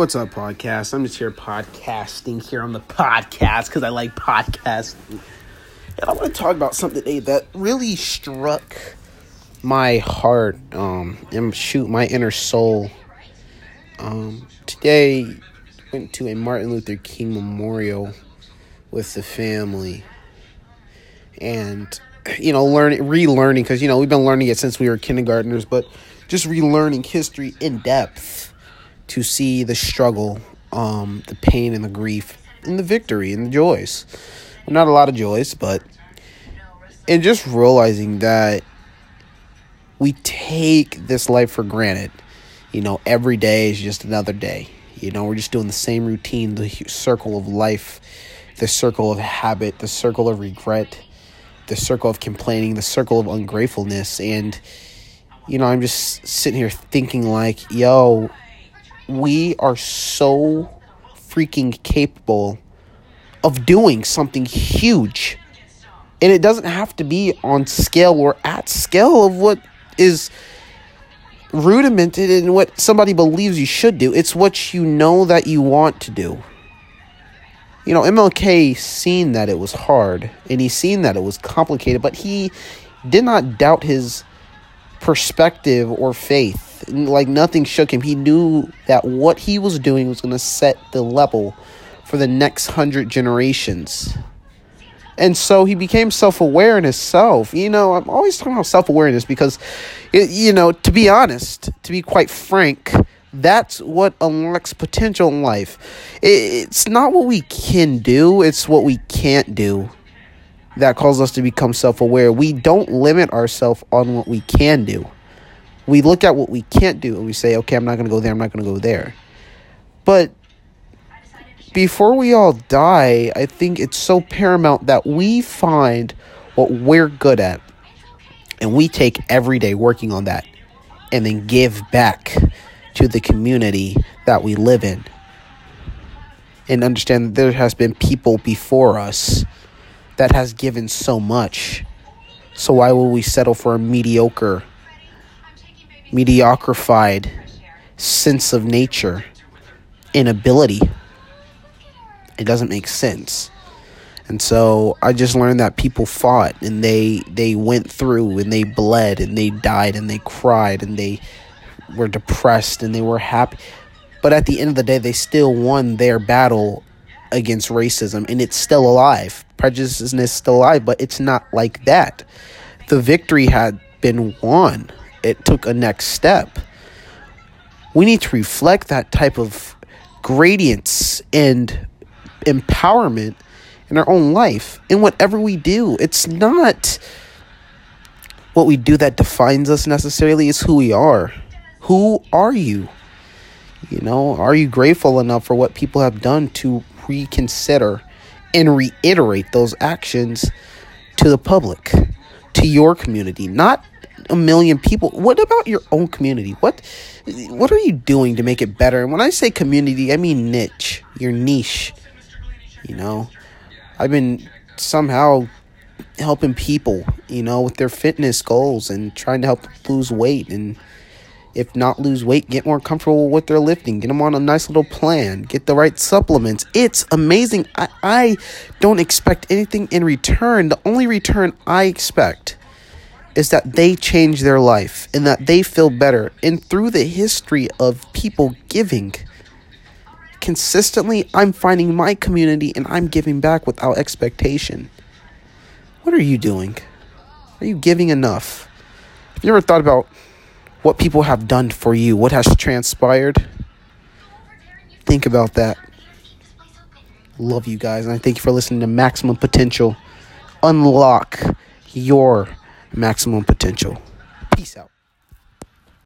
What's up, podcast? I'm just here podcasting here on the podcast because I like podcasting. And I want to talk about something today that really struck my heart, um, and shoot, my inner soul. Um, today, went to a Martin Luther King memorial with the family, and you know, learning, relearning, because you know we've been learning it since we were kindergartners, but just relearning history in depth to see the struggle, um, the pain and the grief, and the victory and the joys. Not a lot of joys, but and just realizing that we take this life for granted. You know, every day is just another day. You know, we're just doing the same routine, the circle of life, the circle of habit, the circle of regret, the circle of complaining, the circle of ungratefulness. And, you know, I'm just sitting here thinking, like, yo, we are so freaking capable of doing something huge. And it doesn't have to be on scale or at scale of what is rudimented in what somebody believes you should do. It's what you know that you want to do. You know, MLK seen that it was hard and he seen that it was complicated, but he did not doubt his perspective or faith. Like nothing shook him. He knew that what he was doing was going to set the level for the next hundred generations. And so he became self aware in himself. You know, I'm always talking about self awareness because, it, you know, to be honest, to be quite frank, that's what unlocks potential in life. It, it's not what we can do, it's what we can't do that calls us to become self aware. We don't limit ourselves on what we can do. We look at what we can't do and we say, okay, I'm not going to go there, I'm not going to go there. But before we all die, I think it's so paramount that we find what we're good at and we take every day working on that and then give back to the community that we live in. And understand that there has been people before us that has given so much. So why will we settle for a mediocre, mediocrified sense of nature, inability? It doesn't make sense. And so I just learned that people fought and they they went through and they bled and they died and they cried and they were depressed and they were happy. But at the end of the day they still won their battle against racism and it's still alive. Prejudice is still alive, but it's not like that. The victory had been won. It took a next step. We need to reflect that type of gradients and empowerment in our own life in whatever we do. It's not what we do that defines us necessarily, it's who we are. Who are you? You know, are you grateful enough for what people have done to reconsider and reiterate those actions to the public, to your community, not a million people. What about your own community? What what are you doing to make it better? And when I say community, I mean niche, your niche. You know, I've been somehow helping people, you know, with their fitness goals and trying to help lose weight and if not lose weight, get more comfortable with their lifting, get them on a nice little plan, get the right supplements. It's amazing. I, I don't expect anything in return. The only return I expect is that they change their life and that they feel better. And through the history of people giving, consistently, I'm finding my community and I'm giving back without expectation. What are you doing? Are you giving enough? Have you ever thought about what people have done for you, what has transpired? Think about that. Love you guys, and I thank you for listening to Maximum Potential. Unlock your maximum potential. Peace out.